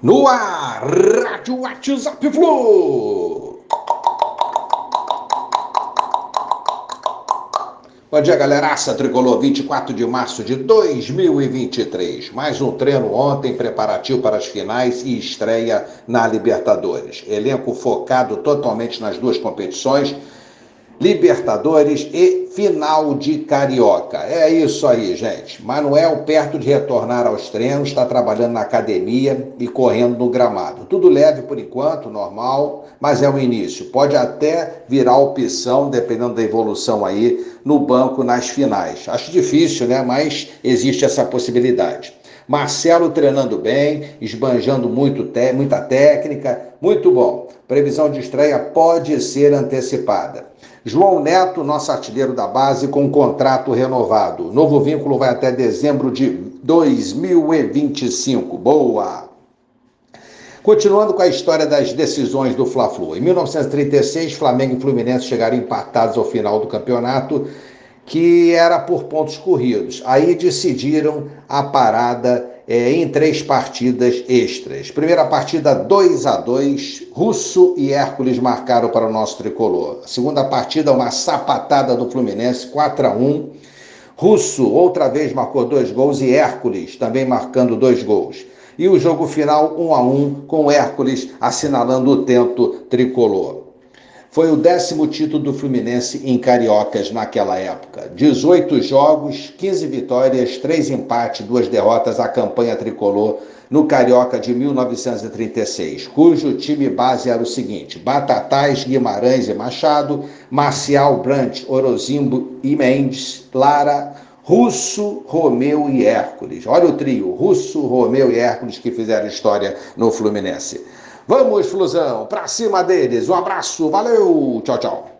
No ar, Rádio WhatsApp Flu. Bom dia, galeraça. Tricolor 24 de março de 2023. Mais um treino ontem, preparativo para as finais e estreia na Libertadores. Elenco focado totalmente nas duas competições Libertadores e final de Carioca. É isso aí, gente. Manuel, perto de retornar aos treinos, está trabalhando na academia e correndo no gramado. Tudo leve por enquanto, normal, mas é o início. Pode até virar opção, dependendo da evolução aí, no banco nas finais. Acho difícil, né? Mas existe essa possibilidade. Marcelo treinando bem, esbanjando muito muita técnica, muito bom. Previsão de estreia pode ser antecipada. João Neto, nosso artilheiro da base, com contrato renovado. Novo vínculo vai até dezembro de 2025. Boa! Continuando com a história das decisões do Fla-Flu. Em 1936, Flamengo e Fluminense chegaram empatados ao final do campeonato que era por pontos corridos. Aí decidiram a parada é, em três partidas extras. Primeira partida 2 a 2 Russo e Hércules marcaram para o nosso tricolor. Segunda partida, uma sapatada do Fluminense, 4 a 1 Russo outra vez marcou dois gols e Hércules também marcando dois gols. E o jogo final 1 a 1 com Hércules assinalando o tento tricolor. Foi o décimo título do Fluminense em Cariocas naquela época. 18 jogos, 15 vitórias, 3 empates, 2 derrotas, a campanha tricolor no Carioca de 1936, cujo time base era o seguinte: Batatais, Guimarães e Machado, Marcial, Brant, Orozimbo e Mendes, Lara, Russo, Romeu e Hércules. Olha o trio, Russo, Romeu e Hércules que fizeram história no Fluminense. Vamos, Flusão, pra cima deles. Um abraço, valeu, tchau, tchau.